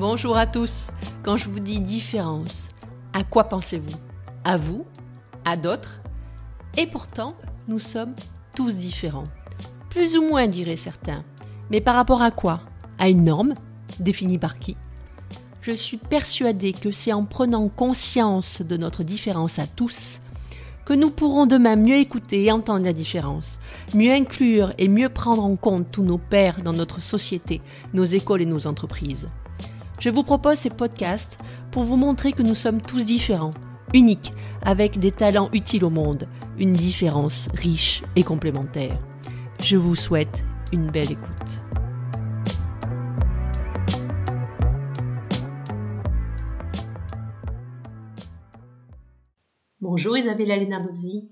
Bonjour à tous. Quand je vous dis différence, à quoi pensez-vous? À vous À d'autres Et pourtant, nous sommes tous différents. Plus ou moins, diraient certains. Mais par rapport à quoi? À une norme Définie par qui? Je suis persuadée que c'est en prenant conscience de notre différence à tous que nous pourrons demain mieux écouter et entendre la différence, mieux inclure et mieux prendre en compte tous nos pairs dans notre société, nos écoles et nos entreprises. Je vous propose ces podcasts pour vous montrer que nous sommes tous différents, uniques, avec des talents utiles au monde, une différence riche et complémentaire. Je vous souhaite une belle écoute. Bonjour Isabella Lenardozzi.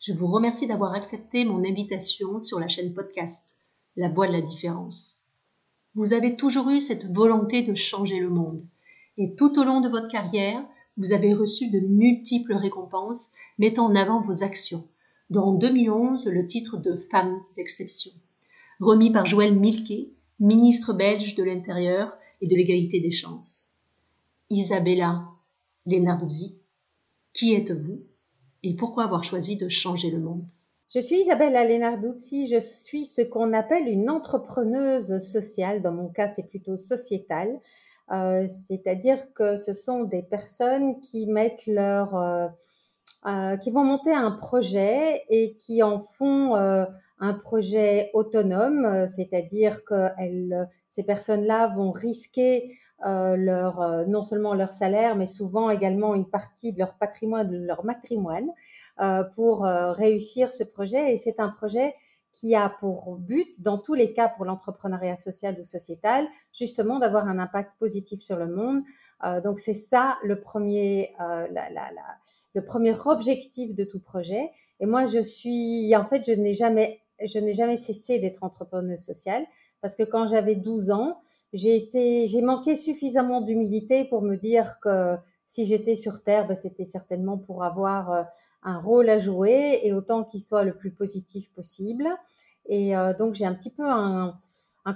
Je vous remercie d'avoir accepté mon invitation sur la chaîne podcast La Voix de la différence. Vous avez toujours eu cette volonté de changer le monde. Et tout au long de votre carrière, vous avez reçu de multiples récompenses mettant en avant vos actions, en 2011 le titre de Femme d'exception, remis par Joël Milquet, ministre belge de l'Intérieur et de l'égalité des chances. Isabella Lenarduzzi, qui êtes-vous et pourquoi avoir choisi de changer le monde? Je suis Isabella Lenarduzzi, je suis ce qu'on appelle une entrepreneuse sociale, dans mon cas c'est plutôt sociétal, euh, c'est-à-dire que ce sont des personnes qui mettent leur... Euh, euh, qui vont monter un projet et qui en font un projet autonome, c'est-à-dire que ces personnes-là vont risquer leur, non seulement leur salaire, mais souvent également une partie de leur patrimoine, de leur matrimoine, pour réussir ce projet. Et c'est un projet qui a pour but, dans tous les cas pour l'entrepreneuriat social ou sociétal, justement d'avoir un impact positif sur le monde. donc c'est ça le premier, la, la, la, le premier objectif de tout projet. Et moi, je suis, en fait, je n'ai jamais, je n'ai jamais cessé d'être entrepreneuse sociale parce que quand j'avais 12 ans, j'ai été, j'ai manqué suffisamment d'humilité pour me dire que si j'étais sur Terre, ben, c'était certainement pour avoir euh, un rôle à jouer et autant qu'il soit le plus positif possible. Et euh, donc j'ai un petit peu un,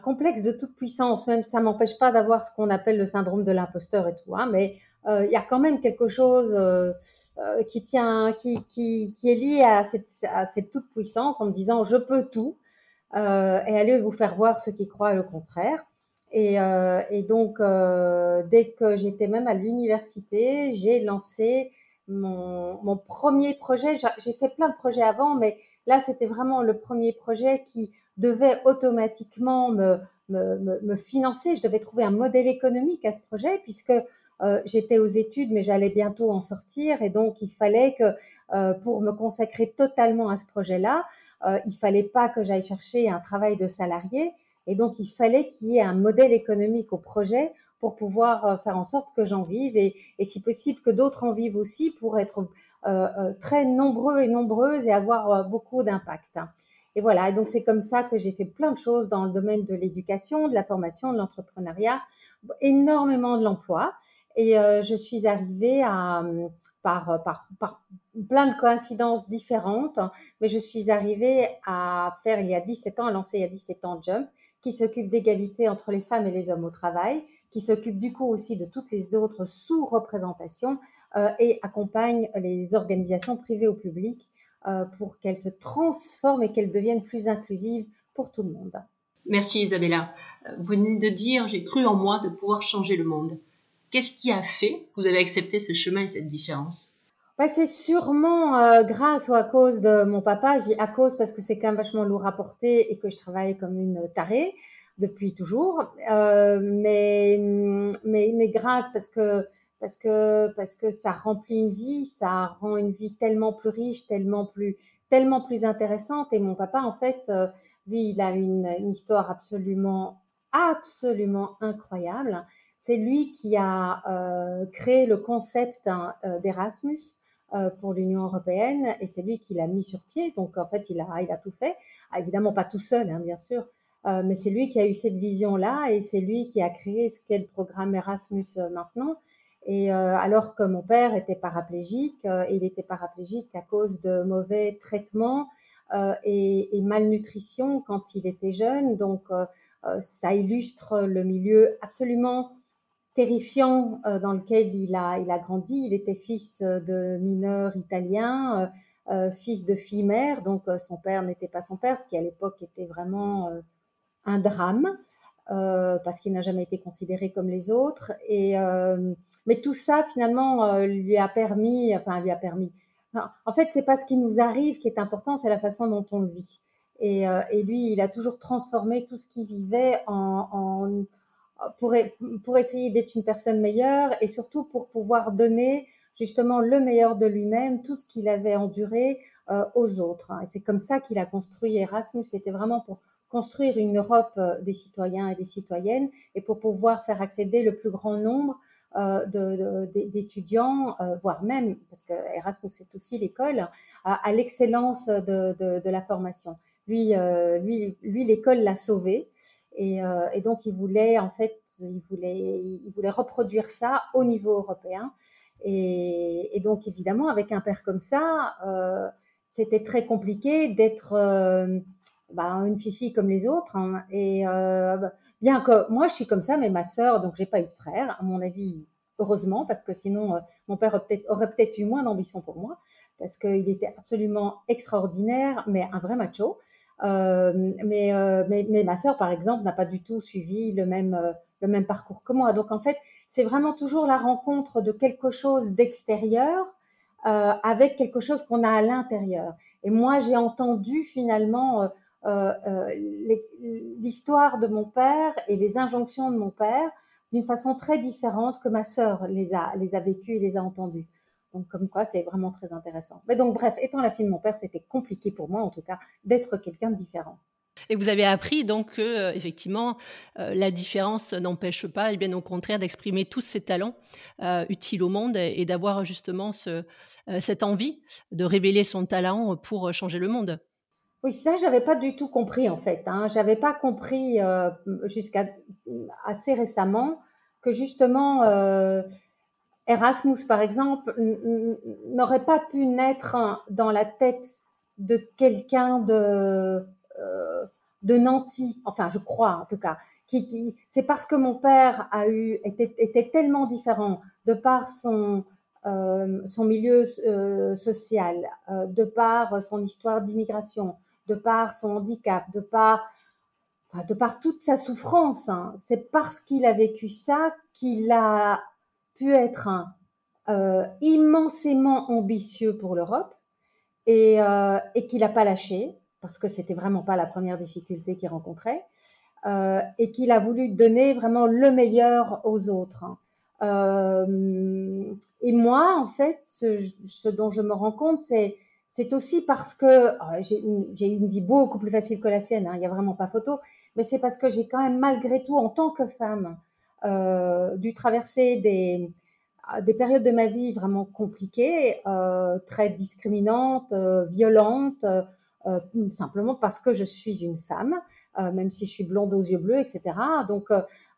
complexe de toute puissance, même ça m'empêche pas d'avoir ce qu'on appelle le syndrome de l'imposteur et tout, hein, mais euh, il y a quand même quelque chose qui tient, qui, qui, qui, est lié à cette, à cette toute puissance en me disant je peux tout et allez vous faire voir ceux qui croient le contraire. Et, euh, et donc, euh, dès que j'étais même à l'université, j'ai lancé mon, premier projet. J'ai fait plein de projets avant, mais là, c'était vraiment le premier projet qui devait automatiquement me, financer. Je devais trouver un modèle économique à ce projet puisque euh, j'étais aux études, mais j'allais bientôt en sortir. Et donc, il fallait que pour me consacrer totalement à ce projet-là, euh, il fallait pas que j'aille chercher un travail de salarié et donc, il fallait qu'il y ait un modèle économique au projet pour pouvoir euh, faire en sorte que j'en vive et, et, si possible que d'autres en vivent aussi pour être euh, euh très nombreux et nombreuses et avoir beaucoup d'impact. Et voilà, et donc c'est comme ça que j'ai fait plein de choses dans le domaine de l'éducation, de la formation, de l'entrepreneuriat, énormément de l'emploi. Et je suis arrivée à, par, par, par, plein de coïncidences différentes, mais je suis arrivée à faire il y a 17 ans, à lancer il y a 17 ans Jump, qui s'occupe d'égalité entre les femmes et les hommes au travail, qui s'occupe du coup aussi de toutes les autres sous-représentations euh, et accompagne les organisations privées ou publiques euh, pour qu'elles se transforment et qu'elles deviennent plus inclusives pour tout le monde. Merci Isabella. Euh, vous venez de dire j'ai cru en moi de pouvoir changer le monde. Qu'est-ce qui a fait que vous avez accepté ce chemin et cette différence? Bah, c'est sûrement euh, grâce ou à cause de mon papa. J'ai à cause parce que c'est quand même vachement lourd à porter et que je travaille comme une tarée depuis toujours. Euh, mais, mais, mais grâce parce que parce que parce que ça remplit une vie, ça rend une vie tellement plus riche, tellement plus tellement plus intéressante. Et mon papa, en fait, euh, lui, il a une, une histoire absolument absolument incroyable. C'est lui qui a euh, créé le concept hein, euh, d'Erasmus pour l'Union européenne et c'est lui qui l'a mis sur pied. Donc en fait, il a, il a tout fait. Ah, évidemment pas tout seul, hein, bien sûr, euh, mais c'est lui qui a eu cette vision-là et c'est lui qui a créé ce qu'est le programme Erasmus euh, maintenant. Et euh, alors que mon père était paraplégique, euh, il était paraplégique à cause de mauvais traitements et, malnutrition quand il était jeune. Donc ça illustre le milieu absolument terrifiant dans lequel il a, il a grandi. Il était fils de mineurs italiens, fils de fille mère, donc son père n'était pas son père, ce qui à l'époque était vraiment un drame. parce qu'il n'a jamais été considéré comme les autres. Et, mais tout ça, finalement, lui a permis, enfin, lui a permis. en fait, c'est pas ce qui nous arrive qui est important, c'est la façon dont on le vit. Et, et, lui, il a toujours transformé tout ce qu'il vivait en, en pour, pour essayer d'être une personne meilleure et surtout pour pouvoir donner justement le meilleur de lui-même, tout ce qu'il avait enduré euh, aux autres. Hein. Et c'est comme ça qu'il a construit Erasmus. C'était vraiment pour construire une Europe euh, des citoyens et des citoyennes et pour pouvoir faire accéder le plus grand nombre euh, d'étudiants, euh, voire même, parce que Erasmus c'est aussi l'école, à, l'excellence de, de, la formation. Lui, euh, lui, lui l'école l'a sauvé et, euh, et, donc, il voulait, en fait, il voulait, il voulait reproduire ça au niveau européen. Et, donc, évidemment, avec un père comme ça, euh, c'était très compliqué d'être euh, bah, une fifi comme les autres. Hein. Et bien que moi, je suis comme ça, mais ma sœur, donc j'ai pas eu de frère, à mon avis, heureusement, parce que sinon, mon père aurait peut-être eu moins d'ambition pour moi, parce qu'il était absolument extraordinaire, mais un vrai macho. Euh, mais, euh, mais, mais, ma sœur, par exemple, n'a pas du tout suivi le même, euh, le même parcours que moi. Donc, en fait, c'est vraiment toujours la rencontre de quelque chose d'extérieur avec quelque chose qu'on a à l'intérieur. Et moi, j'ai entendu finalement l'histoire de mon père et les injonctions de mon père d'une façon très différente que ma sœur les a, les a vécues et les a entendues. Donc, comme quoi, c'est vraiment très intéressant. Mais donc, bref, étant la fille de mon père, c'était compliqué pour moi, en tout cas, d'être quelqu'un de différent. Et vous avez appris donc que, euh, effectivement, euh, la différence n'empêche pas, et bien au contraire, d'exprimer tous ses talents euh, utiles au monde et, d'avoir justement ce, cette envie de révéler son talent pour changer le monde. Oui, ça, j'avais pas du tout compris en fait. Hein. J'avais pas compris jusqu'à assez récemment que justement Erasmus, par exemple, n'aurait pas pu naître dans la tête de quelqu'un de, euh, de nanti, enfin je crois en tout cas. C'est parce que mon père a eu était, tellement différent de par son euh, son milieu euh, social, de par son histoire d'immigration, de par son handicap, de par de par toute sa souffrance. Hein. C'est parce qu'il a vécu ça qu'il a pu être euh, immensément ambitieux pour l'Europe et, euh, qu'il n'a pas lâché, parce que c'était vraiment pas la première difficulté qu'il rencontrait, euh, et qu'il a voulu donner vraiment le meilleur aux autres. Euh, et moi, en fait, ce, dont je me rends compte, c'est c'est aussi parce que oh, j'ai eu une vie beaucoup plus facile que la sienne, hein, il n'y a vraiment pas photo, mais c'est parce que j'ai quand même malgré tout, en tant que femme, dû traverser des, des périodes de ma vie vraiment compliquées, euh, très discriminantes, euh, violentes, euh, simplement parce que je suis une femme, euh, même si je suis blonde aux yeux bleus, etc. Donc,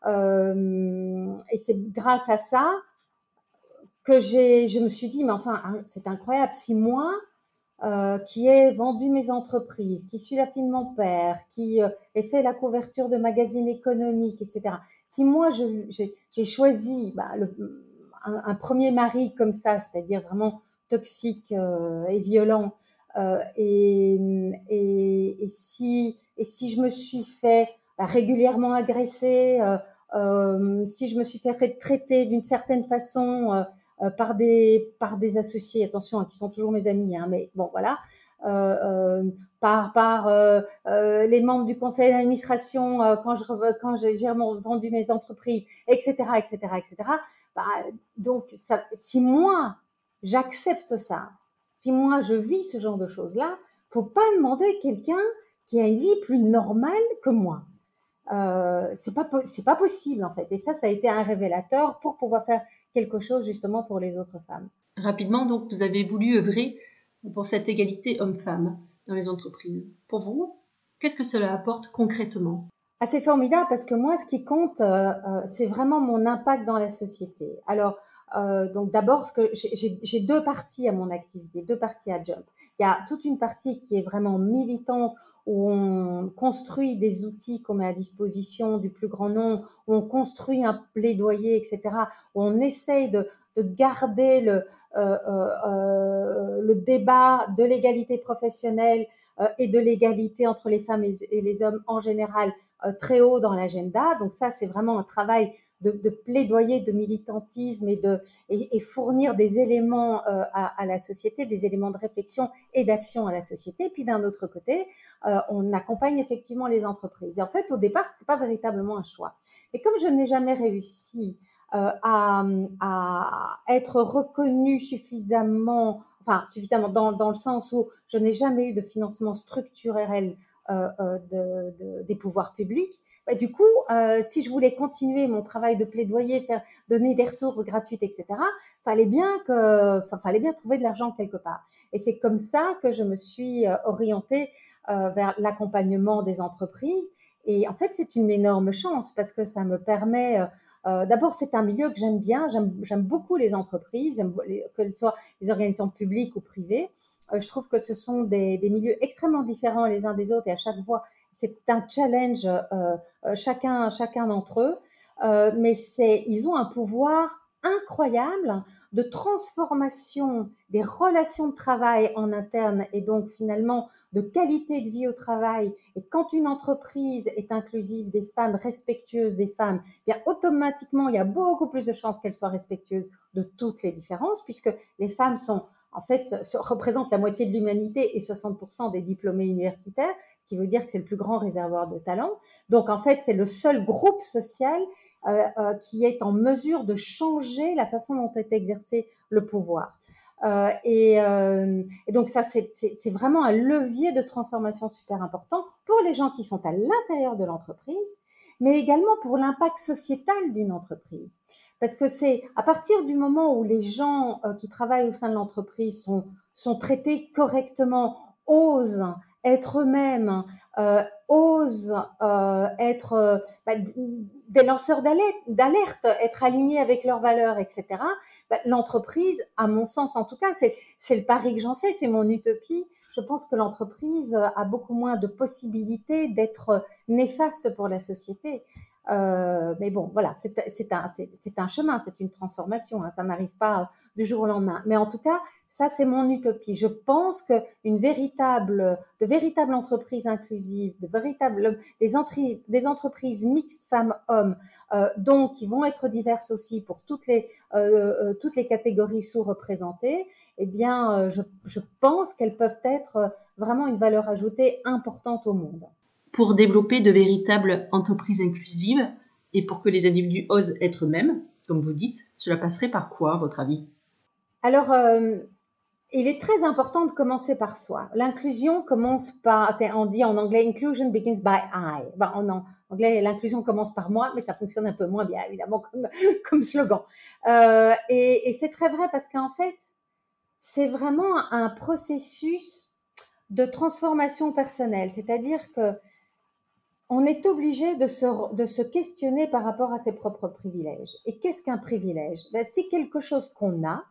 euh, et c'est grâce à ça que je me suis dit, mais enfin, hein, c'est incroyable, si moi, euh, qui ai vendu mes entreprises, qui suis la fille de mon père, qui euh, ai fait la couverture de magazines économiques, etc. Si moi, j'ai choisi bah, un, premier mari comme ça, c'est-à-dire vraiment toxique euh, et violent, euh, et, si, je me suis fait bah, régulièrement agresser, euh, si je me suis fait traiter d'une certaine façon, par des associés, attention, hein, qui sont toujours mes amis, hein, mais bon voilà, par par les membres du conseil d'administration quand je quand j'ai vendu mes entreprises, etc., etc., etc. Donc si moi j'accepte ça, si moi je vis ce genre de choses là, faut pas demander quelqu'un qui a une vie plus normale que moi. Euh, c'est pas pas possible en fait. Et ça, ça a été un révélateur pour pouvoir faire quelque chose justement pour les autres femmes. Rapidement, donc, vous avez voulu œuvrer pour cette égalité homme-femme dans les entreprises. Pour vous, qu'est-ce que cela apporte concrètement? Ah, C'est formidable parce que moi, ce qui compte, euh, euh, c'est vraiment mon impact dans la société. Alors, euh, donc d'abord, j'ai deux parties à mon activité, deux parties à Jump. Il y a toute une partie qui est vraiment militante où on construit des outils qu'on met à disposition du plus grand nombre, où on construit un plaidoyer, etc., où on essaye de, garder le, le débat de l'égalité professionnelle et de l'égalité entre les femmes et, les hommes en général très haut dans l'agenda. Donc ça, c'est vraiment un travail de, plaidoyer, de militantisme et, de, et, fournir des éléments euh, à, la société, des éléments de réflexion et d'action à la société. Puis d'un autre côté, euh, on accompagne effectivement les entreprises. Et en fait, au départ, ce n'était pas véritablement un choix. Et comme je n'ai jamais réussi euh, à, à, être reconnue suffisamment, enfin suffisamment dans, dans, le sens où je n'ai jamais eu de financement structurel de, des pouvoirs publics, bah, du coup, euh, si je voulais continuer mon travail de plaidoyer, faire donner des ressources gratuites, etc., fallait bien que, fallait bien trouver de l'argent quelque part. Et c'est comme ça que je me suis euh, orientée euh, vers l'accompagnement des entreprises. Et en fait, c'est une énorme chance parce que ça me permet D'abord, c'est un milieu que j'aime bien. J'aime beaucoup les entreprises, que ce soit les organisations publiques ou privées. je trouve que ce sont des, milieux extrêmement différents les uns des autres et à chaque fois, c'est un challenge euh, euh, chacun, chacun d'entre eux, euh, mais ils ont un pouvoir incroyable de transformation des relations de travail en interne et donc finalement de qualité de vie au travail. Et quand une entreprise est inclusive des femmes, respectueuse des femmes, eh bien automatiquement, il y a beaucoup plus de chances qu'elles soient respectueuses de toutes les différences, puisque les femmes sont en fait représentent la moitié de l'humanité et 60% des diplômés universitaires ce qui veut dire que c'est le plus grand réservoir de talent. Donc en fait, c'est le seul groupe social euh, euh, qui est en mesure de changer la façon dont est exercé le pouvoir. Euh, et, euh, donc ça, c'est vraiment un levier de transformation super important pour les gens qui sont à l'intérieur de l'entreprise, mais également pour l'impact sociétal d'une entreprise. Parce que c'est à partir du moment où les gens euh, qui travaillent au sein de l'entreprise sont, sont traités correctement, osent être eux-mêmes, euh, osent euh, être euh, bah, des lanceurs d'alerte, être alignés avec leurs valeurs, etc. Bah, l'entreprise, à mon sens en tout cas, c'est le pari que j'en fais, c'est mon utopie. Je pense que l'entreprise a beaucoup moins de possibilités d'être néfaste pour la société. Euh, mais bon, voilà, c'est un, un, chemin, c'est une transformation. Hein, ça n'arrive pas du jour au lendemain. Mais en tout cas, ça, c'est mon utopie. Je pense que une véritable, de véritables entreprises inclusives, de véritables, des, des entreprises mixtes femmes-hommes, euh, donc qui vont être diverses aussi pour toutes les, euh, euh toutes les catégories sous-représentées, eh bien, je, je pense qu'elles peuvent être vraiment une valeur ajoutée importante au monde pour développer de véritables entreprises inclusives et pour que les individus osent être eux-mêmes, comme vous dites, cela passerait par quoi, à votre avis? Alors, euh, il est très important de commencer par soi. L'inclusion commence par, on dit en anglais, inclusion begins by I. Ben, en anglais, l'inclusion commence par moi, mais ça fonctionne un peu moins bien, évidemment, comme, slogan. Euh, et, c'est très vrai parce qu'en fait, c'est vraiment un processus de transformation personnelle. C'est-à-dire que on est obligé de se, questionner par rapport à ses propres privilèges. Et qu'est-ce qu'un privilège? Ben, C'est quelque chose qu'on a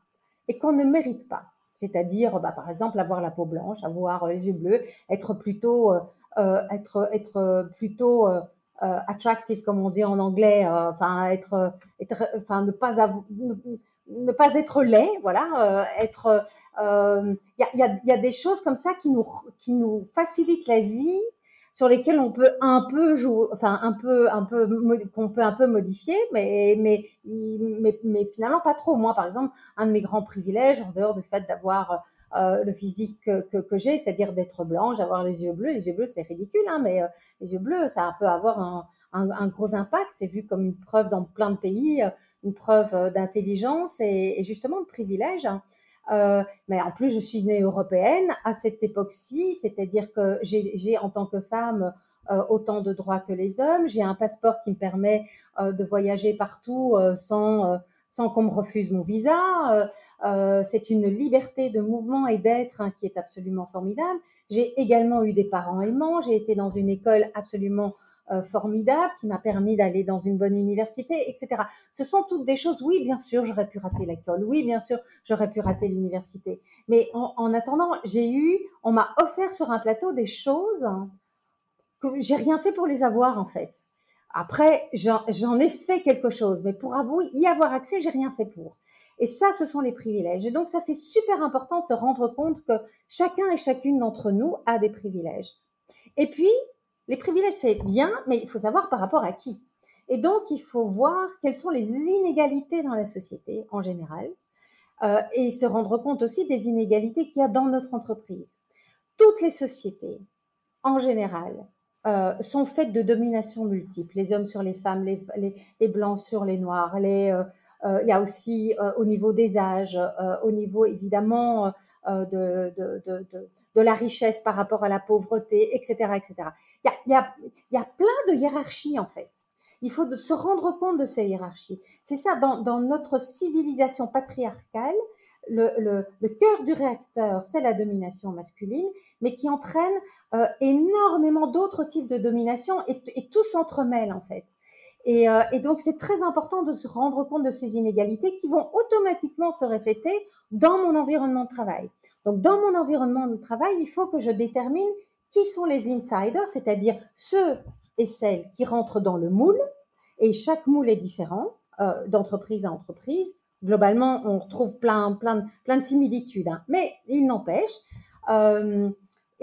et qu'on ne mérite pas. C'est-à-dire, bah, par exemple, avoir la peau blanche, avoir les yeux bleus, être plutôt, euh, euh être, être plutôt euh, euh, attractive, comme on dit en anglais, euh, enfin, être, enfin, ne pas ne, pas être laid, voilà, être, il y a, y, a, y, a, des choses comme ça qui nous, qui nous facilitent la vie sur lesquels on peut un peu jouer, enfin un peu, un peu, qu'on peut un peu modifier, mais, mais, mais, mais, finalement pas trop. Moi, par exemple, un de mes grands privilèges, en dehors du fait d'avoir euh, le physique que, que, j'ai, c'est-à-dire d'être blanche, d'avoir les yeux bleus. Les yeux bleus, c'est ridicule, hein, mais euh, les yeux bleus, ça peut avoir un, un, gros impact. C'est vu comme une preuve dans plein de pays, une preuve d'intelligence et, et, justement de privilège. Hein. Euh, mais en plus, je suis née européenne à cette époque-ci, c'est-à-dire que j'ai en tant que femme euh, autant de droits que les hommes. J'ai un passeport qui me permet euh, de voyager partout euh, sans, sans qu'on me refuse mon visa. C'est une liberté de mouvement et d'être hein, qui est absolument formidable. J'ai également eu des parents aimants. J'ai été dans une école absolument euh, formidable qui m'a permis d'aller dans une bonne université, etc. Ce sont toutes des choses, oui, bien sûr, j'aurais pu rater l'école, oui, bien sûr, j'aurais pu rater l'université. Mais en, attendant, j'ai eu, on m'a offert sur un plateau des choses que j'ai rien fait pour les avoir en fait. Après, j'en ai fait quelque chose, mais pour avouer, y avoir accès, j'ai rien fait pour. Et ça, ce sont les privilèges. Et donc ça, c'est super important de se rendre compte que chacun et chacune d'entre nous a des privilèges. Et puis, les privilèges, c'est bien, mais il faut savoir par rapport à qui. Et donc, il faut voir quelles sont les inégalités dans la société en général, euh, et se rendre compte aussi des inégalités qu'il y a dans notre entreprise. Toutes les sociétés, en général, euh, sont faites de domination multiples. Les hommes sur les femmes, les, blancs sur les noirs. Les, euh, il y a aussi au niveau des âges, au niveau évidemment de, de, de, de, la richesse par rapport à la pauvreté, etc. etc. Il, y a, il, y a, il y a plein de hiérarchies en fait. Il faut de se rendre compte de ces hiérarchies. C'est ça, dans, dans, notre civilisation patriarcale, le, le, le cœur du réacteur, c'est la domination masculine, mais qui entraîne euh, énormément d'autres types de domination et, et tout s'entremêle en fait. Et, euh, et donc c'est très important de se rendre compte de ces inégalités qui vont automatiquement se refléter dans mon environnement de travail. Donc dans mon environnement de travail, il faut que je détermine qui sont les insiders, c'est-à-dire ceux et celles qui rentrent dans le moule, et chaque moule est différent euh, d'entreprise à entreprise. Globalement, on retrouve plein, plein, plein de similitudes, hein. mais il n'empêche. Euh,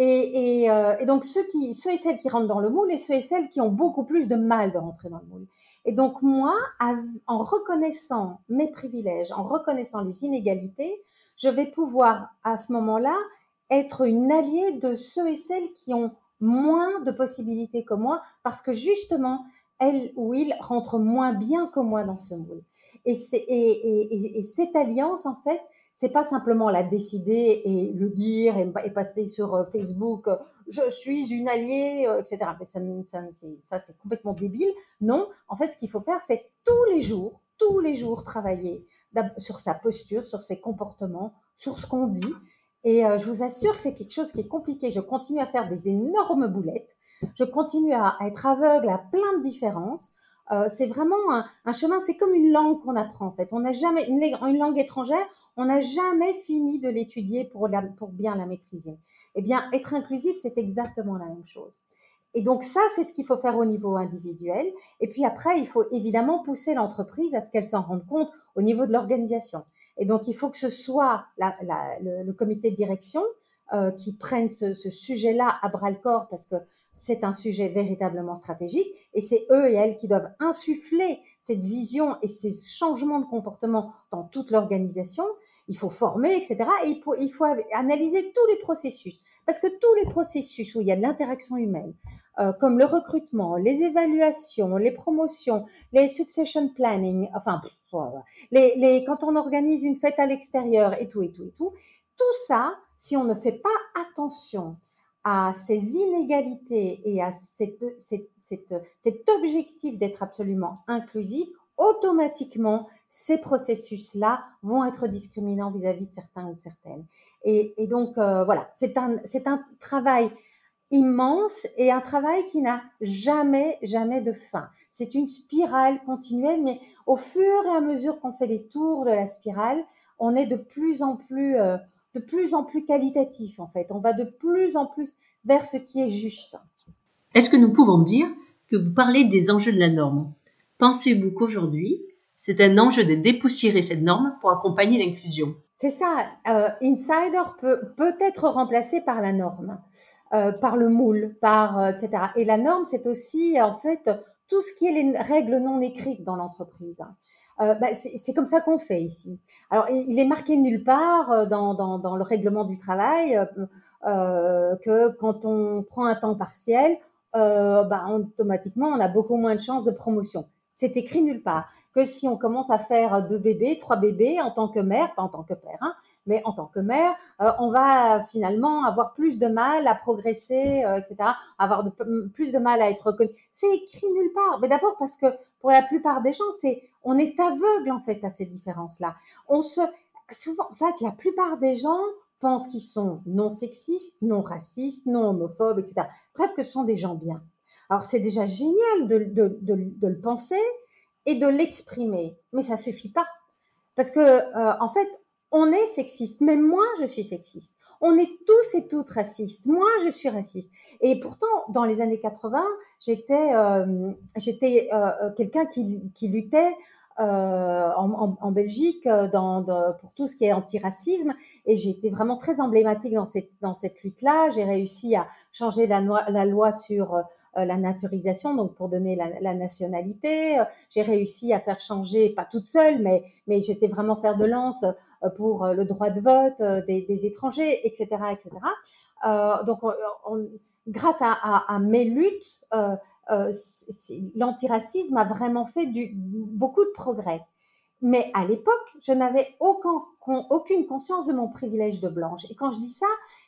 euh, et, donc ceux, qui, ceux et celles qui rentrent dans le moule et ceux et celles qui ont beaucoup plus de mal de rentrer dans le moule. Et donc moi, en reconnaissant mes privilèges, en reconnaissant les inégalités, je vais pouvoir à ce moment-là être une alliée de ceux et celles qui ont moins de possibilités que moi, parce que justement, elles ou ils rentrent moins bien que moi dans ce moule. Et cette alliance, en fait, c'est pas simplement la décider et le dire et, passer sur euh, Facebook, euh, je suis une alliée, euh, etc. Ça, c'est complètement débile. Non, en fait, ce qu'il faut faire, c'est tous les jours, tous les jours travailler sur sa posture, sur ses comportements, sur ce qu'on dit. Et je vous assure que c'est quelque chose qui est compliqué. Je continue à faire des énormes boulettes. Je continue à, être aveugle à plein de différences. c'est vraiment un, chemin, c'est comme une langue qu'on apprend en fait. On n'a jamais une langue étrangère, on n'a jamais fini de l'étudier pour, bien la maîtriser. Eh bien, être inclusif, c'est exactement la même chose. Et donc ça, c'est ce qu'il faut faire au niveau individuel. Et puis après, il faut évidemment pousser l'entreprise à ce qu'elle s'en rende compte au niveau de l'organisation. Et donc, il faut que ce soit le, comité de direction euh, qui prenne ce, ce sujet-là à bras le corps parce que c'est un sujet véritablement stratégique et c'est eux et elles qui doivent insuffler cette vision et ces changements de comportement dans toute l'organisation. Il faut former, etc. Et il faut, analyser tous les processus. Parce que tous les processus où il y a de l'interaction humaine, euh, comme le recrutement, les évaluations, les promotions, les succession planning, enfin, les, quand on organise une fête à l'extérieur et tout, et tout, et tout, tout ça, si on ne fait pas attention à ces inégalités et à cette, cette, cette, cet objectif d'être absolument inclusif, automatiquement, ces processus-là vont être discriminants vis-à-vis de certains ou de certaines. Et, donc, euh, voilà, c'est un, c'est un travail immense et un travail qui n'a jamais, jamais de fin. C'est une spirale continuelle, mais au fur et à mesure qu'on fait les tours de la spirale, on est de plus en plus euh, de plus en plus qualitatif en fait. On va de plus en plus vers ce qui est juste. Est-ce que nous pouvons dire que vous parlez des enjeux de la norme? Pensez-vous qu'aujourd'hui, c'est un enjeu de dépoussiérer cette norme pour accompagner l'inclusion? C'est ça. Euh, Insider peut, peut être remplacé par la norme, euh, par le moule, par euh, etc. Et la norme, c'est aussi en fait tout ce qui est les règles non écrites dans l'entreprise. Euh, bah, c'est comme ça qu'on fait ici. Alors, il est marqué nulle part euh, dans, dans, dans le règlement du travail que quand on prend un temps partiel, euh, bah, automatiquement, on a beaucoup moins de chances de promotion. C'est écrit nulle part. Que si on commence à faire deux bébés, trois bébés en tant que mère, pas en tant que père, hein, mais en tant que mère, euh, on va finalement avoir plus de mal à progresser, euh, etc., avoir plus de mal à être reconnu. C'est écrit nulle part. Mais d'abord parce que pour la plupart des gens, c'est on est aveugle en fait à ces différences-là. On se souvent, en fait, la plupart des gens pensent qu'ils sont non sexistes, non racistes, non homophobes, etc. Bref, que ce sont des gens bien. Alors c'est déjà génial de, le penser et de l'exprimer, mais ça suffit pas. Parce que, euh, en fait, on est sexiste, même moi je suis sexiste. On est tous et toutes racistes. Moi, je suis raciste. Et pourtant, dans les années 80, j'étais euh, j'étais euh, quelqu'un qui, qui luttait euh, en, en, Belgique dans, pour tout ce qui est antiracisme. Et j'ai été vraiment très emblématique dans cette, dans cette lutte-là. J'ai réussi à changer la, la loi sur la naturisation, donc pour donner la, la nationalité. J'ai réussi à faire changer, pas toute seule, mais, mais j'étais vraiment faire de lance euh, pour euh, le droit de vote euh, des, des étrangers, etc., etc. Euh, donc, on, grâce à, à, à, mes luttes, euh, l'antiracisme a vraiment fait beaucoup de progrès. Mais à l'époque, je n'avais aucun, aucune conscience de mon privilège de blanche. Et quand je dis ça,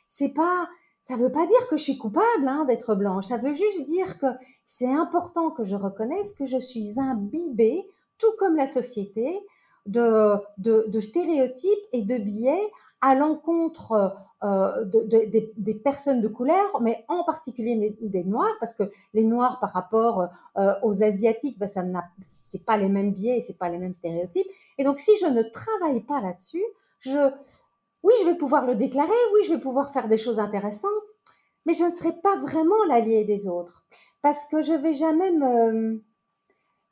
c'est pas, ça veut pas dire que je suis coupable hein, d'être blanche. Ça veut juste dire que c'est important que je reconnaisse que je suis imbibée, tout comme la société, de stéréotypes et de biais à l'encontre euh, de, de, des, des, personnes de couleur, mais en particulier des, Noirs, parce que les Noirs par rapport euh, aux Asiatiques, ben, ça n'a, c'est pas les mêmes biais, c'est pas les mêmes stéréotypes. Et donc, si je ne travaille pas là-dessus, je, oui, je vais pouvoir le déclarer, oui, je vais pouvoir faire des choses intéressantes, mais je ne serai pas vraiment l'allié des autres, parce que je vais jamais me,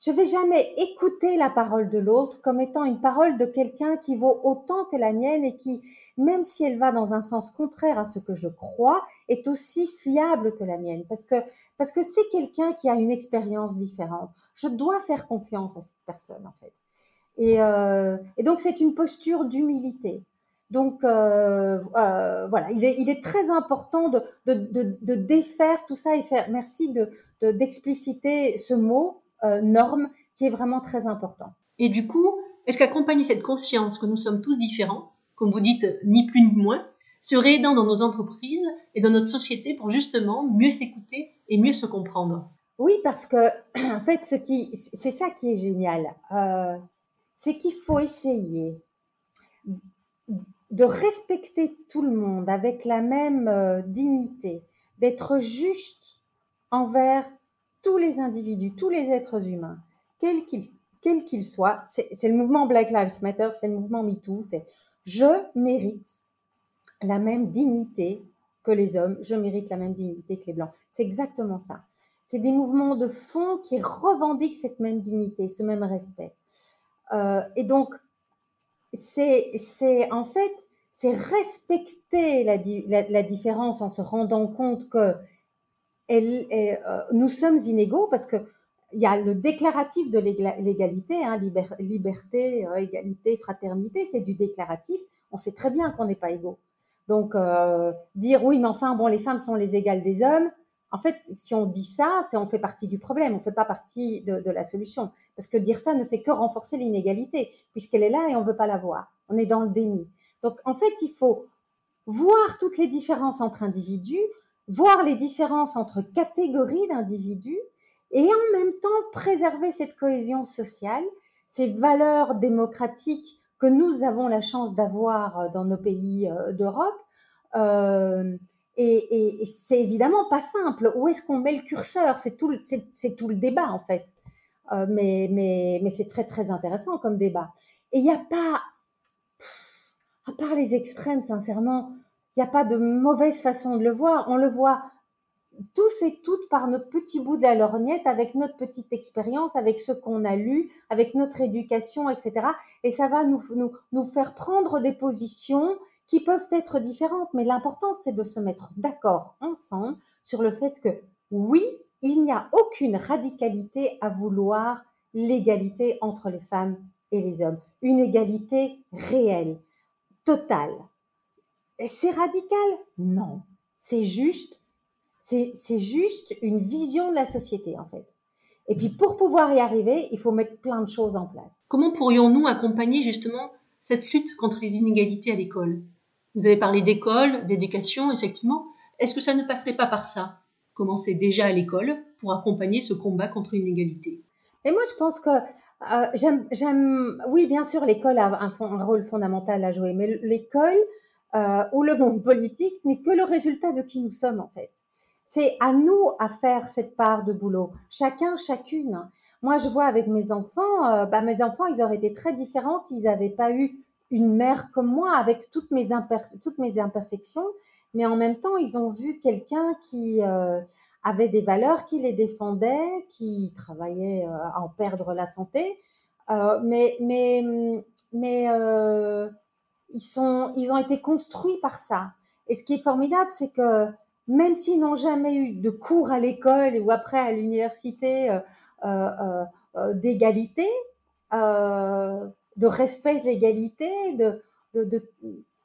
je vais jamais écouter la parole de l'autre comme étant une parole de quelqu'un qui vaut autant que la mienne et qui, même si elle va dans un sens contraire à ce que je crois, est aussi fiable que la mienne parce que parce que c'est quelqu'un qui a une expérience différente. Je dois faire confiance à cette personne en fait. Et, euh, et donc c'est une posture d'humilité. Donc euh, euh, voilà, il est, il est, très important de, de, de, de, défaire tout ça et faire. Merci de d'expliciter ce mot norme qui est vraiment très important. Et du coup, est-ce qu'accompagner cette conscience que nous sommes tous différents, comme vous dites, ni plus ni moins, serait aidant dans nos entreprises et dans notre société pour justement mieux s'écouter et mieux se comprendre? Oui, parce que en fait, ce qui, c'est ça qui est génial, euh, c'est qu'il faut essayer de respecter tout le monde avec la même euh, dignité, d'être juste envers tous les individus, tous les êtres humains, quels qu'ils quel soient, c'est le mouvement Black Lives Matter, c'est le mouvement MeToo, c'est je mérite la même dignité que les hommes, je mérite la même dignité que les blancs. C'est exactement ça. C'est des mouvements de fond qui revendiquent cette même dignité, ce même respect. Euh, et donc, c'est en fait, c'est respecter la, différence en se rendant compte que euh, nous sommes inégaux parce que il y a le déclaratif de l'égalité, hein, liberté, euh, égalité, fraternité, c'est du déclaratif. On sait très bien qu'on n'est pas égaux. Donc euh, dire oui, mais enfin bon, les femmes sont les égales des hommes. En fait, si on dit ça, on fait partie du problème, on fait pas partie de, de, la solution. Parce que dire ça ne fait que renforcer l'inégalité, puisqu'elle est là et on veut pas la voir. On est dans le déni. Donc en fait, il faut voir toutes les différences entre individus, voir les différences entre catégories d'individus et en même temps préserver cette cohésion sociale, ces valeurs démocratiques que nous avons la chance d'avoir dans nos pays euh, d'Europe. Euh, et, c'est évidemment pas simple. Où est-ce qu'on met le curseur? C'est tout, tout le débat en fait. Euh, mais, mais, mais c'est très très intéressant comme débat. Et il n'y a pas, à part les extrêmes, sincèrement, il n'y a pas de mauvaise façon de le voir. On le voit tous et toutes par notre petit bout de la lorgnette, avec notre petite expérience, avec ce qu'on a lu, avec notre éducation, etc. Et ça va nous, nous, nous faire prendre des positions qui peuvent être différentes. Mais l'important, c'est de se mettre d'accord ensemble sur le fait que oui, il n'y a aucune radicalité à vouloir l'égalité entre les femmes et les hommes. Une égalité réelle, totale. C'est radical? Non. C'est juste, c'est juste une vision de la société, en fait. Et puis, pour pouvoir y arriver, il faut mettre plein de choses en place. Comment pourrions-nous accompagner justement cette lutte contre les inégalités à l'école? Vous avez parlé d'école, d'éducation, effectivement. Est-ce que ça ne passerait pas par ça? Commencer déjà à l'école pour accompagner ce combat contre l'inégalité? Et moi, je pense que euh, j'aime, oui, bien sûr, l'école a un, un, rôle fondamental à jouer, mais l'école euh, ou le monde politique n'est que le résultat de qui nous sommes en fait. C'est à nous à faire cette part de boulot, chacun, chacune. Moi, je vois avec mes enfants, euh, bah, mes enfants, ils auraient été très différents s'ils n'avaient pas eu une mère comme moi avec toutes mes, toutes mes imperfections, mais en même temps, ils ont vu quelqu'un qui euh, avait des valeurs, qui les défendait, qui travaillait euh, à en perdre la santé. Euh, mais mais, mais ils, sont, ils ont été construits par ça. Et ce qui est formidable, c'est que même s'ils n'ont jamais eu de cours à l'école ou après à l'université d'égalité, de respect de l'égalité, de,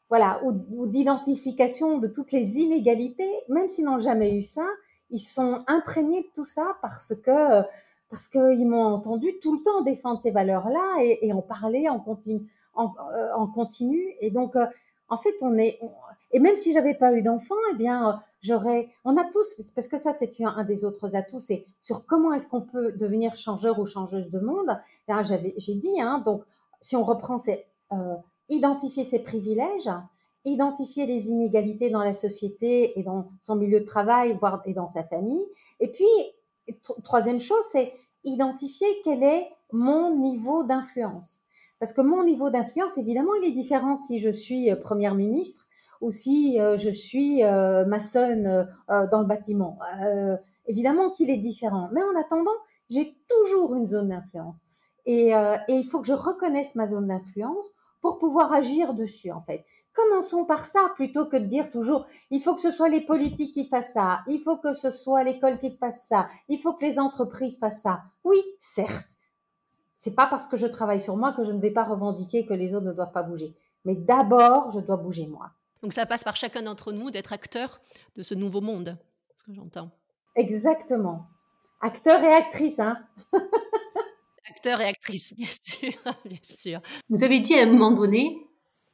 voilà, ou, d'identification de toutes les inégalités, même s'ils n'ont jamais eu ça, ils sont imprégnés de tout ça parce que parce qu'ils m'ont entendu tout le temps défendre ces valeurs-là et, en parler en continu, en, euh, en continu. Et donc, euh, en fait, on est et même si j'avais pas eu d'enfant, eh bien, j'aurais. On a tous, parce que ça, c'est un, des autres atouts, c'est sur comment est-ce qu'on peut devenir changeur ou changeuse de monde. J'avais, j'ai dit, hein, donc si on reprend, c'est euh, identifier ses privilèges, identifier les inégalités dans la société et dans son milieu de travail, voire et dans sa famille. Et puis, troisième chose, c'est identifier quel est mon niveau d'influence. Parce que mon niveau d'influence, évidemment, il est différent si je suis euh, première ministre ou si euh, je suis maçonne dans le bâtiment. évidemment qu'il est différent. Mais en attendant, j'ai toujours une zone d'influence. Euh, et, il faut que je reconnaisse ma zone d'influence pour pouvoir agir dessus, en fait. Commençons par ça plutôt que de dire toujours il faut que ce soit les politiques qui fassent ça, il faut que ce soit l'école qui fasse ça, il faut que les entreprises fassent ça. Oui, certes, c'est pas parce que je travaille sur moi que je ne vais pas revendiquer que les autres ne doivent pas bouger. Mais d'abord, je dois bouger moi. Donc ça passe par chacun d'entre nous d'être acteur de ce nouveau monde, ce que j'entends. Exactement. Acteur et actrice, hein acteur et actrice, bien sûr, bien sûr. Vous avez dit à un moment donné,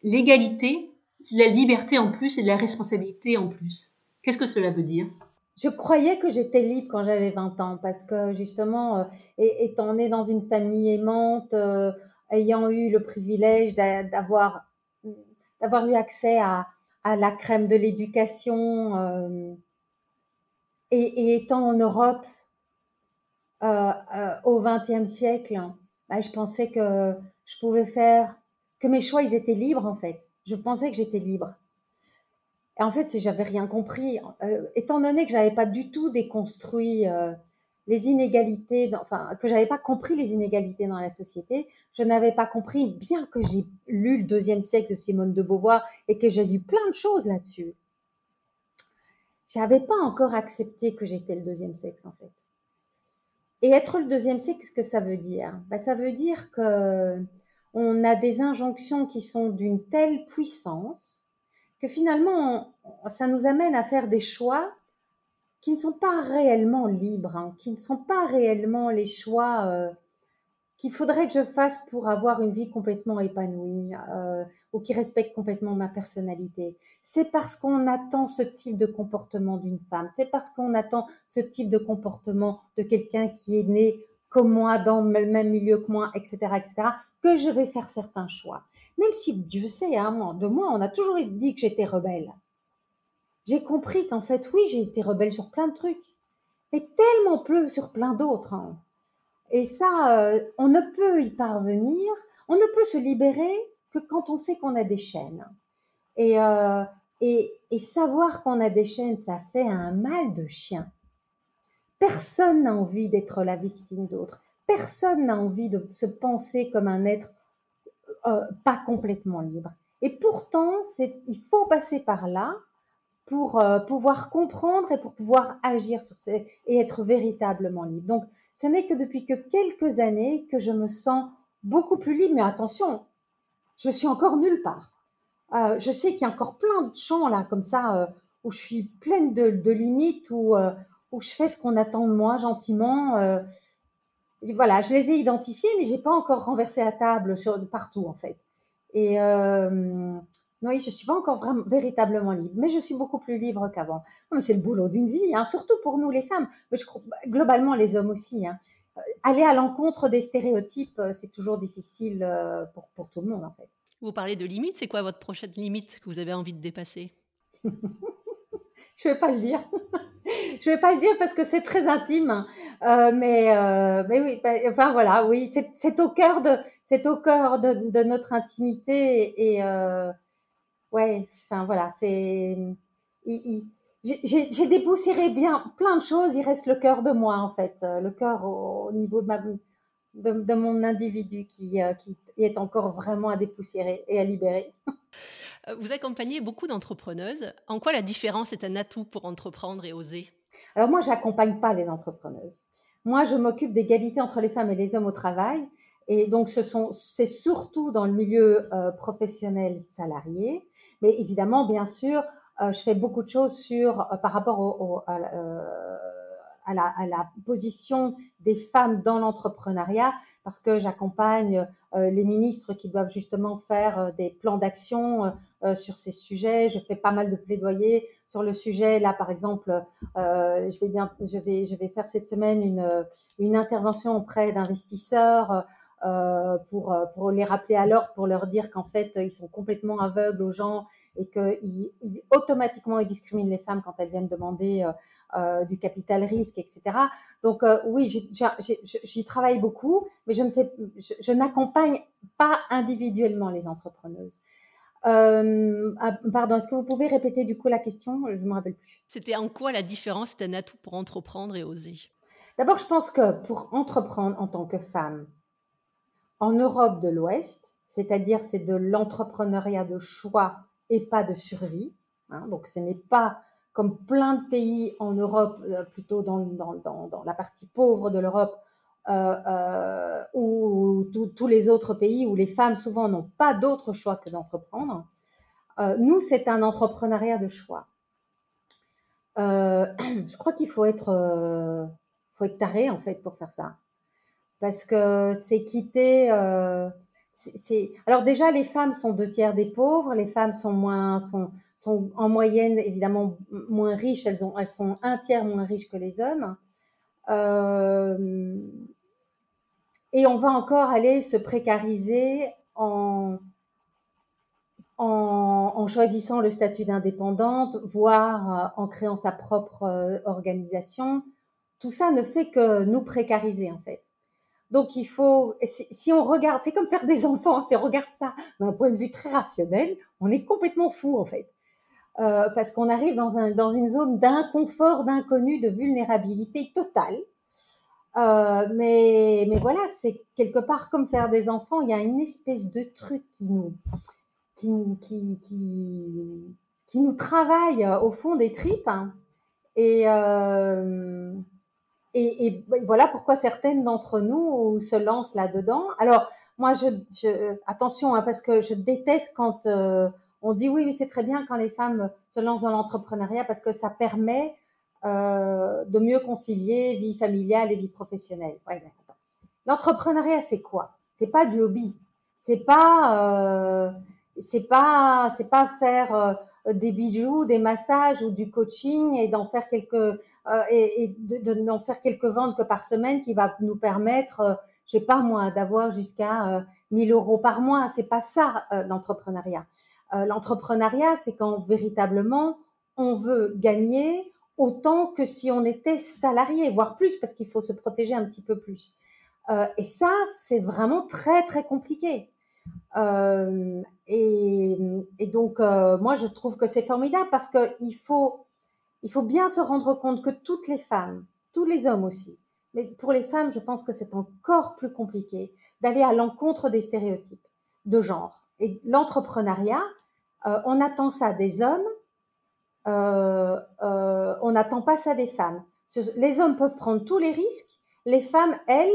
l'égalité, c'est de la liberté en plus et de la responsabilité en plus. Qu'est-ce que cela veut dire? Je croyais que j'étais libre quand j'avais 20 ans parce que justement, euh, étant née dans une famille aimante, euh, ayant eu le privilège d'avoir d'avoir eu accès à, à, la crème de l'éducation euh, et, étant en Europe au XXe siècle, bah, je pensais que je pouvais faire, que mes choix, ils étaient libres en fait. Je pensais que j'étais libre. Et en fait, si j'avais rien compris, euh, étant donné que j'avais pas du tout déconstruit les inégalités, enfin que j'avais pas compris les inégalités dans la société, je n'avais pas compris, bien que j'ai lu le deuxième siècle de Simone de Beauvoir et que j'ai lu plein de choses là-dessus. J'avais pas encore accepté que j'étais le deuxième sexe en fait. Et être le deuxième sexe, qu'est-ce que ça veut dire? Ben, Ça veut dire que on a des injonctions qui sont d'une telle puissance que finalement, ça nous amène à faire des choix qui ne sont pas réellement libres, hein, qui ne sont pas réellement les choix euh, qu'il faudrait que je fasse pour avoir une vie complètement épanouie euh, ou qui respecte complètement ma personnalité. C'est parce qu'on attend ce type de comportement d'une femme, c'est parce qu'on attend ce type de comportement de quelqu'un qui est né comme moi, dans le même milieu que moi, etc., etc., que je vais faire certains choix. Même si Dieu sait, hein, de moi, on a toujours dit que j'étais rebelle. J'ai compris qu'en fait, oui, j'ai été rebelle sur plein de trucs, mais tellement peu sur plein d'autres. Hein. Et ça, euh, on ne peut y parvenir, on ne peut se libérer que quand on sait qu'on a des chaînes. Et, euh, et, et savoir qu'on a des chaînes, ça fait un mal de chien. Personne n'a envie d'être la victime d'autres. Personne n'a envie de se penser comme un être euh, pas complètement libre. Et pourtant, il faut passer par là pour pouvoir comprendre et pour pouvoir agir sur et être véritablement libre. Donc, ce n'est que depuis que quelques années que je me sens beaucoup plus libre. Mais attention, je suis encore nulle part. Euh, je sais qu'il y a encore plein de champs là, comme ça, euh, où je suis pleine de, limites, où, euh, où je fais ce qu'on attend de moi gentiment. Voilà, je les ai identifiés, mais j'ai pas encore renversé la table sur, partout en fait. Et oui, je suis pas encore vraiment, véritablement libre, mais je suis beaucoup plus libre qu'avant. C'est le boulot d'une vie, hein, surtout pour nous les femmes, mais je crois, globalement les hommes aussi. Hein. Euh, aller à l'encontre des stéréotypes, euh, c'est toujours difficile euh, pour, pour tout le monde en fait. Vous parlez de limites, c'est quoi votre prochaine limite que vous avez envie de dépasser? Je vais pas le dire. je vais pas le dire parce que c'est très intime, hein. mais, mais oui, bah, enfin voilà, oui, c'est au cœur de, c'est au cœur de, notre intimité et euh, ouais, enfin voilà, c'est j'ai dépoussiéré bien plein de choses. Il reste le cœur de moi en fait, euh, le cœur au, niveau de, de, mon individu qui, euh, qui est encore vraiment à dépoussiérer et à libérer. Vous accompagnez beaucoup d'entrepreneuses. En quoi la différence est un atout pour entreprendre et oser? Alors moi, j'accompagne pas les entrepreneuses. Moi, je m'occupe d'égalité entre les femmes et les hommes au travail. Et donc, ce sont, c'est surtout dans le milieu euh, professionnel salarié. Mais évidemment, bien sûr, euh, je fais beaucoup de choses sur, euh, par rapport à, la, position des femmes dans l'entrepreneuriat, parce que j'accompagne les ministres qui doivent justement faire des plans d'action sur ces sujets. Je fais pas mal de plaidoyer sur le sujet. Là, par exemple, je vais bien, je vais, je vais faire cette semaine une, une intervention auprès d'investisseurs euh, pour, euh, pour les rappeler à l'ordre, pour leur dire qu'en fait, ils sont complètement aveugles aux gens et qu'ils ils, automatiquement ils discriminent les femmes quand elles viennent demander euh, du capital risque, etc. Donc oui, j'y travaille beaucoup, mais je je, n'accompagne pas individuellement les entrepreneuses. Euh, ah, pardon, est-ce que vous pouvez répéter du coup la question? Je ne me rappelle plus. C'était en quoi la différence est un atout pour entreprendre et oser? D'abord, je pense que pour entreprendre en tant que femme, en Europe de l'Ouest, c'est-à-dire c'est de l'entrepreneuriat de choix et pas de survie. Hein, donc ce n'est pas comme plein de pays en Europe, euh, plutôt dans, dans, dans, la partie pauvre de l'Europe, euh, euh, ou tous les autres pays où les femmes souvent n'ont pas d'autre choix que d'entreprendre. Euh, nous, c'est un entrepreneuriat de choix. Euh, je crois qu'il faut être, faut être taré en fait pour faire ça parce que c'est quitter. Alors déjà les femmes sont deux tiers des pauvres, les femmes sont moins sont en moyenne évidemment moins riches, elles ont elles sont un tiers moins riches que les hommes. Euh, et on va encore aller se précariser en, choisissant le statut d'indépendante, voire euh, en créant sa propre euh, organisation. Tout ça ne fait que nous précariser en fait. Donc il faut, si on regarde, c'est comme faire des enfants, si on regarde ça d'un point de vue très rationnel, on est complètement fou en fait. Euh, parce qu'on arrive dans une zone d'inconfort, d'inconnu, de vulnérabilité totale. Euh, mais, mais voilà, c'est quelque part comme faire des enfants, il y a une espèce de truc qui nous, qui, qui, qui, qui nous travaille au fond des tripes. Hein. Et, euh, et, et, voilà pourquoi certaines d'entre nous se lancent là-dedans. Alors, moi, je, je attention, hein, parce que je déteste quand euh, on dit oui, mais c'est très bien quand les femmes se lancent dans l'entrepreneuriat parce que ça permet euh, de mieux concilier vie familiale et vie professionnelle. Ouais, L'entrepreneuriat, c'est quoi? C'est pas du hobby. C'est pas, euh, c'est pas, c'est pas faire euh, des bijoux, des massages ou du coaching et d'en faire quelques euh, et, et de, n'en faire quelques ventes que par semaine qui va nous permettre, euh, je sais pas moi, d'avoir jusqu'à euh, 1000 euros par mois. C'est pas ça l'entrepreneuriat. l'entrepreneuriat, c'est quand véritablement on veut gagner autant que si on était salarié, voire plus, parce qu'il faut se protéger un petit peu plus. Euh, et ça, c'est vraiment très très compliqué. Euh, et, et, donc, euh, moi, je trouve que c'est formidable parce qu'il faut il faut bien se rendre compte que toutes les femmes, tous les hommes aussi, mais pour les femmes, je pense que c'est encore plus compliqué d'aller à l'encontre des stéréotypes de genre. Et l'entrepreneuriat, euh, on attend ça des hommes, euh, euh, on n'attend pas ça des femmes. Les hommes peuvent prendre tous les risques, les femmes, elles,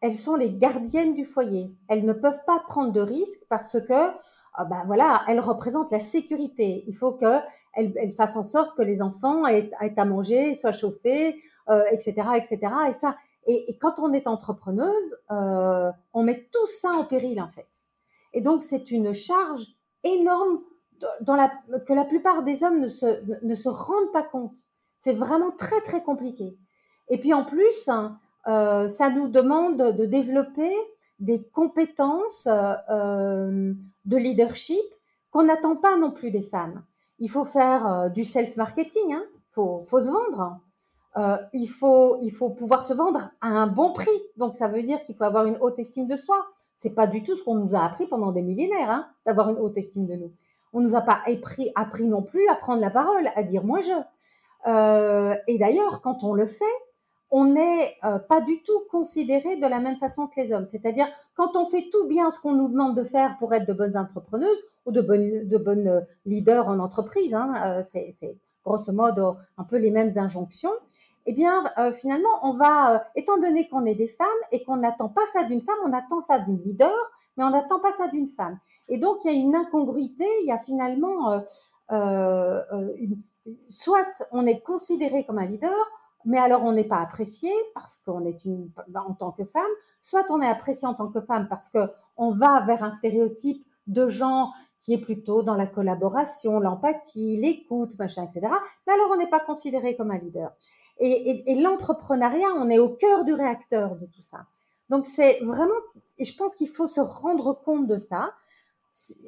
elles sont les gardiennes du foyer. Elles ne peuvent pas prendre de risques parce que ah ben voilà, elle représente la sécurité. Il faut que elle, elle fasse en sorte que les enfants aient, à manger, soient chauffés, euh, etc., etc. Et ça, et, quand on est entrepreneuse, on met tout ça en péril en fait. Et donc c'est une charge énorme que la plupart des hommes ne se, ne se rendent pas compte. C'est vraiment très très compliqué. Et puis en plus, hein, euh, ça nous demande de développer des compétences euh, euh, de leadership qu'on n'attend pas non plus des femmes. Il faut faire du self-marketing, il hein. faut, se vendre. Il, faut, il faut pouvoir se vendre à un bon prix. Donc ça veut dire qu'il faut avoir une haute estime de soi. C'est pas du tout ce qu'on nous a appris pendant des millénaires, hein, d'avoir une haute estime de nous. On nous a pas appris, non plus à prendre la parole, à dire moi je. Euh, et d'ailleurs, quand on le fait, on n'est euh, pas du tout considéré de la même façon que les hommes. C'est-à-dire, quand on fait tout bien ce qu'on nous demande de faire pour être de bonnes entrepreneuses ou de bonnes, de bonnes euh, leaders en entreprise, hein, c'est grosso modo un peu les mêmes injonctions, eh bien, finalement, on va, étant donné qu'on est des femmes et qu'on n'attend pas ça d'une femme, on attend ça d'une leader, mais on n'attend pas ça d'une femme. Et donc, il y a une incongruité, il y a finalement, une, soit on est considéré comme un leader, mais alors on n'est pas apprécié parce qu'on est une en tant que femme, soit on est apprécié en tant que femme parce que on va vers un stéréotype de genre qui est plutôt dans la collaboration, l'empathie, l'écoute, machin, etc. Mais alors on n'est pas considéré comme un leader. Et, et l'entrepreneuriat, on est au cœur du réacteur de tout ça. Donc c'est vraiment, et je pense qu'il faut se rendre compte de ça.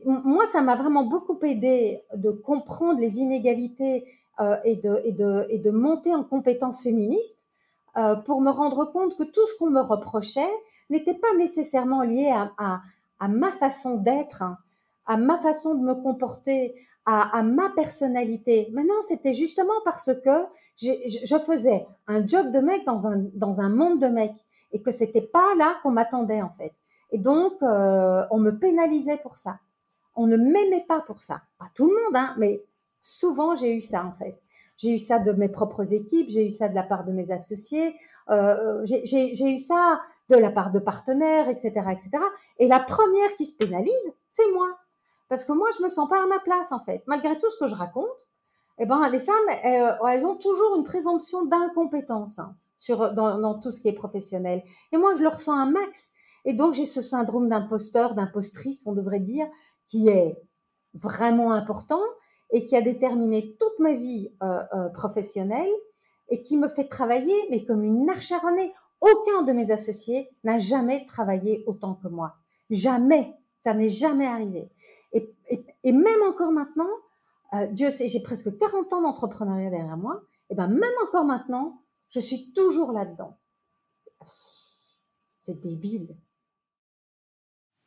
Moi, ça m'a vraiment beaucoup aidé de comprendre les inégalités euh, et, de, monter en compétences féministes euh, pour me rendre compte que tout ce qu'on me reprochait n'était pas nécessairement lié à, ma façon d'être, hein, à ma façon de me comporter, à, ma personnalité. Maintenant, c'était justement parce que je faisais un job de mec dans un, dans un monde de mecs et que c'était pas là qu'on m'attendait en fait. Et donc, euh, on me pénalisait pour ça. On ne m'aimait pas pour ça. Pas tout le monde, hein, mais souvent j'ai eu ça en fait. J'ai eu ça de mes propres équipes, j'ai eu ça de la part de mes associés, euh, j'ai eu ça de la part de partenaires, etc., etc. Et la première qui se pénalise, c'est moi, parce que moi je me sens pas à ma place en fait. Malgré tout ce que je raconte, eh ben les femmes, elles, elles ont toujours une présomption d'incompétence hein, sur dans, dans tout ce qui est professionnel. Et moi je le ressens un max. Et donc j'ai ce syndrome d'imposteur, d'impostrice, on devrait dire, qui est vraiment important et qui a déterminé toute ma vie euh, euh, professionnelle et qui me fait travailler, mais comme une acharnée. Aucun de mes associés n'a jamais travaillé autant que moi. Jamais. Ça n'est jamais arrivé. Et, et, même encore maintenant, euh, Dieu sait, j'ai presque 40 ans d'entrepreneuriat derrière moi, et ben même encore maintenant, je suis toujours là-dedans. C'est débile.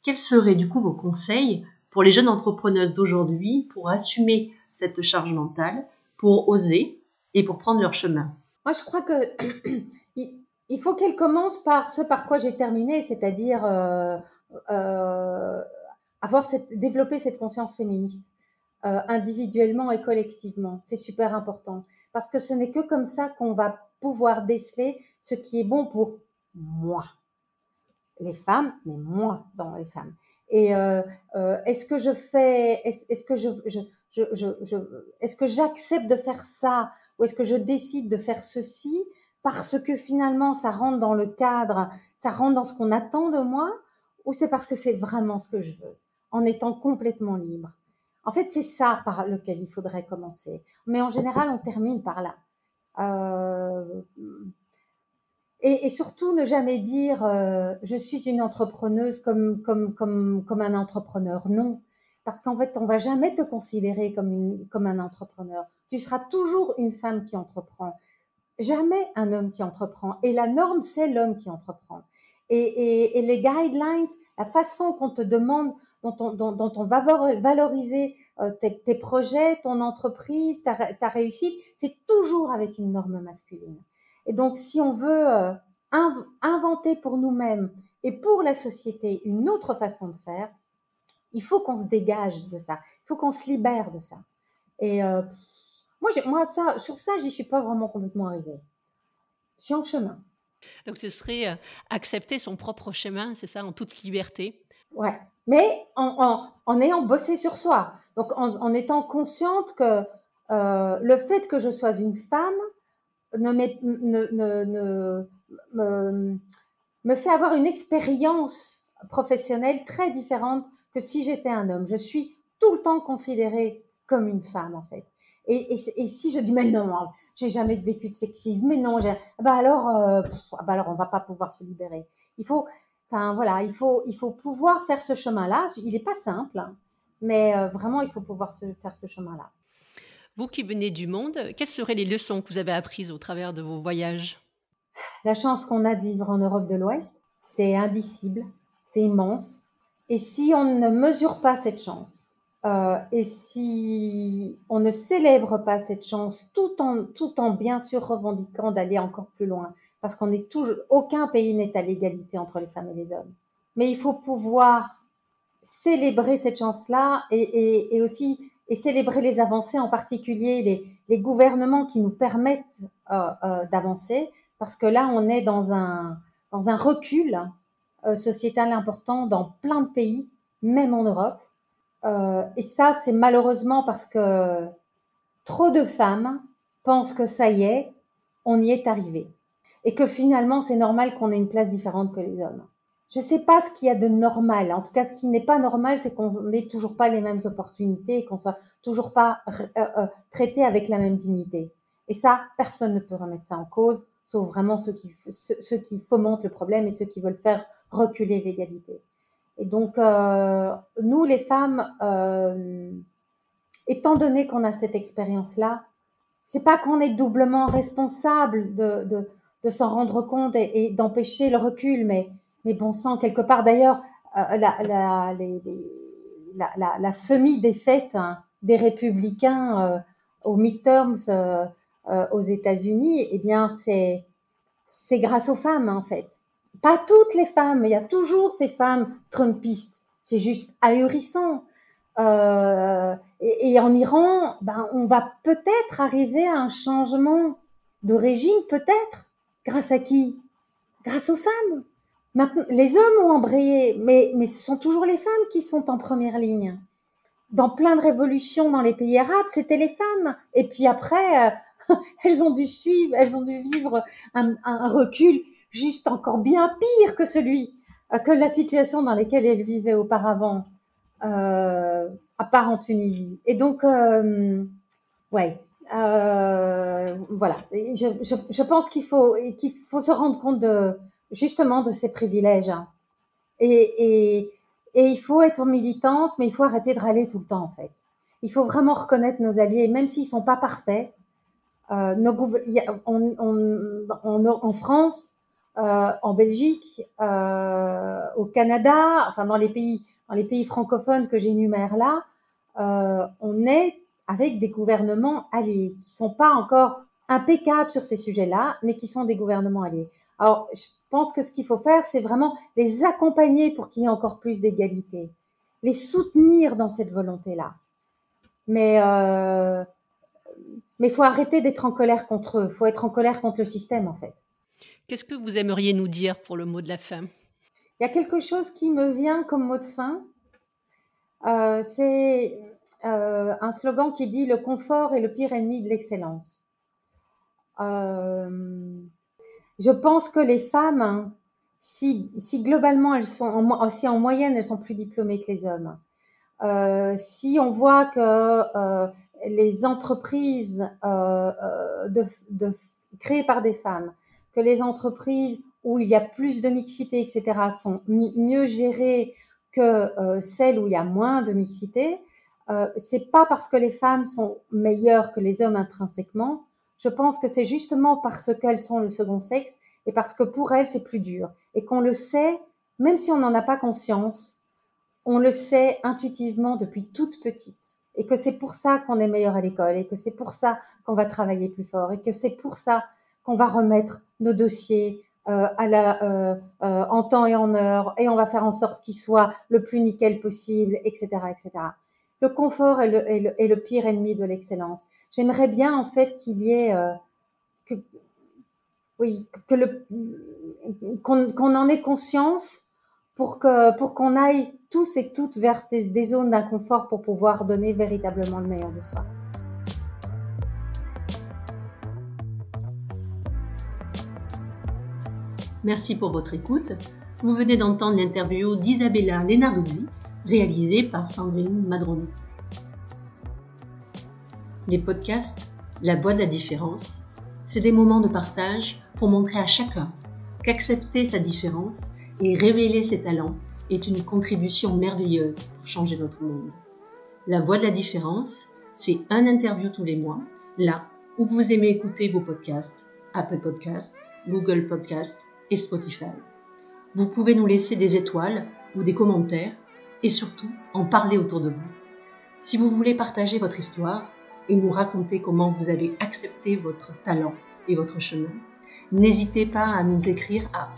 Quels seraient du coup vos conseils pour les jeunes entrepreneuses d'aujourd'hui pour assumer cette charge mentale, pour oser et pour prendre leur chemin? Moi, je crois que il faut qu'elles commencent par ce par quoi j'ai terminé, c'est-à-dire euh, euh, avoir cette, développer cette conscience féministe euh, individuellement et collectivement. C'est super important. Parce que ce n'est que comme ça qu'on va pouvoir déceler ce qui est bon pour moi, les femmes, mais moi dans les femmes. Et euh, euh, est-ce que je fais, est-ce que je, est-ce que j'accepte de faire ça ou est-ce que je décide de faire ceci parce que finalement ça rentre dans le cadre, ça rentre dans ce qu'on attend de moi ou c'est parce que c'est vraiment ce que je veux en étant complètement libre? En fait, c'est ça par lequel il faudrait commencer. Mais en général, on termine par là. Euh, et, et, surtout, ne jamais dire euh, je suis une entrepreneuse comme, comme, comme, comme un entrepreneur. Non. Parce qu'en fait, on va jamais te considérer comme, une, comme un entrepreneur. Tu seras toujours une femme qui entreprend. Jamais un homme qui entreprend. Et la norme, c'est l'homme qui entreprend. Et, et, et, les guidelines, la façon qu'on te demande, dont on, dont, dont on va valoriser euh, tes, tes, projets, ton entreprise, ta, ta réussite, c'est toujours avec une norme masculine. Et donc, si on veut euh, inventer pour nous-mêmes et pour la société une autre façon de faire, il faut qu'on se dégage de ça. Il faut qu'on se libère de ça. Et euh, moi, moi ça, sur ça, j'y suis pas vraiment complètement arrivée. Je suis en chemin. Donc, ce serait euh, accepter son propre chemin, c'est ça, en toute liberté? Ouais, mais en, en, en, ayant bossé sur soi. Donc, en, en étant consciente que euh, le fait que je sois une femme ne, ne, ne, me, me fait avoir une expérience professionnelle très différente que si j'étais un homme. Je suis tout le temps considérée comme une femme, en fait. Et, si je dis, mais non, j'ai jamais vécu de sexisme, mais non, bah alors, euh, bah alors on va pas pouvoir se libérer. Il faut, enfin voilà, il faut, il faut pouvoir faire ce chemin-là. Il n'est pas simple, hein, mais euh, vraiment, il faut pouvoir se, faire ce chemin-là. Vous qui venez du monde, quelles seraient les leçons que vous avez apprises au travers de vos voyages? La chance qu'on a de vivre en Europe de l'Ouest, c'est indicible, c'est immense. Et si on ne mesure pas cette chance, euh, et si on ne célèbre pas cette chance, tout en, tout en bien sûr revendiquant d'aller encore plus loin, parce qu'on est toujours, aucun pays n'est à l'égalité entre les femmes et les hommes. Mais il faut pouvoir célébrer cette chance-là et, aussi et célébrer les avancées, en particulier les, les gouvernements qui nous permettent euh, euh, d'avancer, parce que là, on est dans un, dans un recul euh, sociétal important dans plein de pays, même en Europe. Euh, et ça, c'est malheureusement parce que trop de femmes pensent que ça y est, on y est arrivé. Et que finalement, c'est normal qu'on ait une place différente que les hommes. Je ne sais pas ce qu'il y a de normal. En tout cas, ce qui n'est pas normal, c'est qu'on n'ait toujours pas les mêmes opportunités et qu'on soit toujours pas euh, euh, traité avec la même dignité. Et ça, personne ne peut remettre ça en cause, sauf vraiment ceux qui, ceux, qui fomentent le problème et ceux qui veulent faire reculer l'égalité. Et donc, euh, nous, les femmes, euh, étant donné qu'on a cette expérience-là, c'est pas qu'on est doublement responsable de, de, de s'en rendre compte et d'empêcher le recul, mais, mais bon sang, quelque part d'ailleurs, euh, la, la, semi-défaite hein, des républicains euh, aux midterms euh, euh, aux États-Unis, eh bien, c'est grâce aux femmes en fait. Pas toutes les femmes, mais il y a toujours ces femmes trumpistes. C'est juste ahurissant. Et, et, en Iran, ben, on va peut-être arriver à un changement de régime, peut-être. Grâce à qui? Grâce aux femmes. Maintenant, les hommes ont embrayé, mais, mais ce sont toujours les femmes qui sont en première ligne. Dans plein de révolutions dans les pays arabes, c'était les femmes. Et puis après, euh, elles ont dû suivre, elles ont dû vivre un, recul juste encore bien pire que celui, euh, que la situation dans laquelle elles vivaient auparavant, euh, à part en Tunisie. Et donc, ouais, voilà. Je, je, je pense qu'il faut qu'il faut se rendre compte de justement de ces privilèges. Et, et, et il faut être militante, mais il faut arrêter de râler tout le temps en fait. Il faut vraiment reconnaître nos alliés, même s'ils sont pas parfaits. Euh, nos on, on, on, en France, euh, en Belgique, euh, au Canada, enfin dans les pays, dans les pays francophones que j'énumère là, euh, on est avec des gouvernements alliés qui sont pas encore impeccables sur ces sujets-là, mais qui sont des gouvernements alliés. Alors, je pense que ce qu'il faut faire, c'est vraiment les accompagner pour qu'il y ait encore plus d'égalité, les soutenir dans cette volonté-là. Mais euh, mais faut arrêter d'être en colère contre eux. Il faut être en colère contre le système, en fait. Qu'est-ce que vous aimeriez nous dire pour le mot de la fin? Il y a quelque chose qui me vient comme mot de fin. Euh, c'est euh, un slogan qui dit le confort est le pire ennemi de l'excellence. Euh, je pense que les femmes, hein, si, si, globalement elles sont, en, si en moyenne elles sont plus diplômées que les hommes, euh, si on voit que euh, les entreprises euh, créées par des femmes que les entreprises où il y a plus de mixité, etc., sont mieux gérées que celles où il y a moins de mixité, euh, c'est pas parce que les femmes sont meilleures que les hommes intrinsèquement. Je pense que c'est justement parce qu'elles sont le second sexe et parce que pour elles c'est plus dur et qu'on le sait, même si on n'en a pas conscience, on le sait intuitivement depuis toute petite et que c'est pour ça qu'on est meilleur à l'école et que c'est pour ça qu'on va travailler plus fort et que c'est pour ça qu'on va remettre nos dossiers euh, à la, euh, euh, en temps et en heure, et on va faire en sorte qu'ils soient le plus nickel possible, etc., etc. Le confort est le, pire ennemi de l'excellence. J'aimerais bien en fait qu'il y ait euh, oui, que le qu'on qu en ait conscience pour que pour qu'on aille tous et toutes vers des, des zones d'inconfort pour pouvoir donner véritablement le meilleur de soi. Merci pour votre écoute. Vous venez d'entendre l'interview d'Isabella Lenarduzzi, réalisée par Sandrine Madroni. Les podcasts La voix de la différence, c'est des moments de partage pour montrer à chacun qu'accepter sa différence et révéler ses talents est une contribution merveilleuse pour changer notre monde. La voix de la différence, c'est un interview tous les mois, là où vous aimez écouter vos podcasts, Apple Podcasts, Google Podcasts et Spotify. Vous pouvez nous laisser des étoiles ou des commentaires et surtout en parler autour de vous. Si vous voulez partager votre histoire et nous raconter comment vous avez accepté votre talent et votre chemin, n'hésitez pas à nous écrire à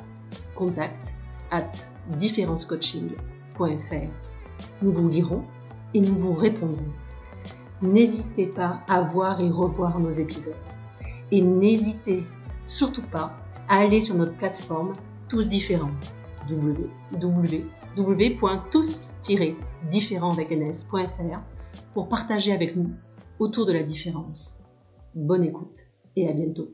contact at différencecoaching.fr. Nous vous lirons et nous vous répondrons. N'hésitez pas à voir et revoir nos épisodes. Et n'hésitez surtout pas à aller sur notre plateforme Tous Différents www.tous-différents.fr pour partager avec nous autour de la différence. Bonne écoute et à bientôt.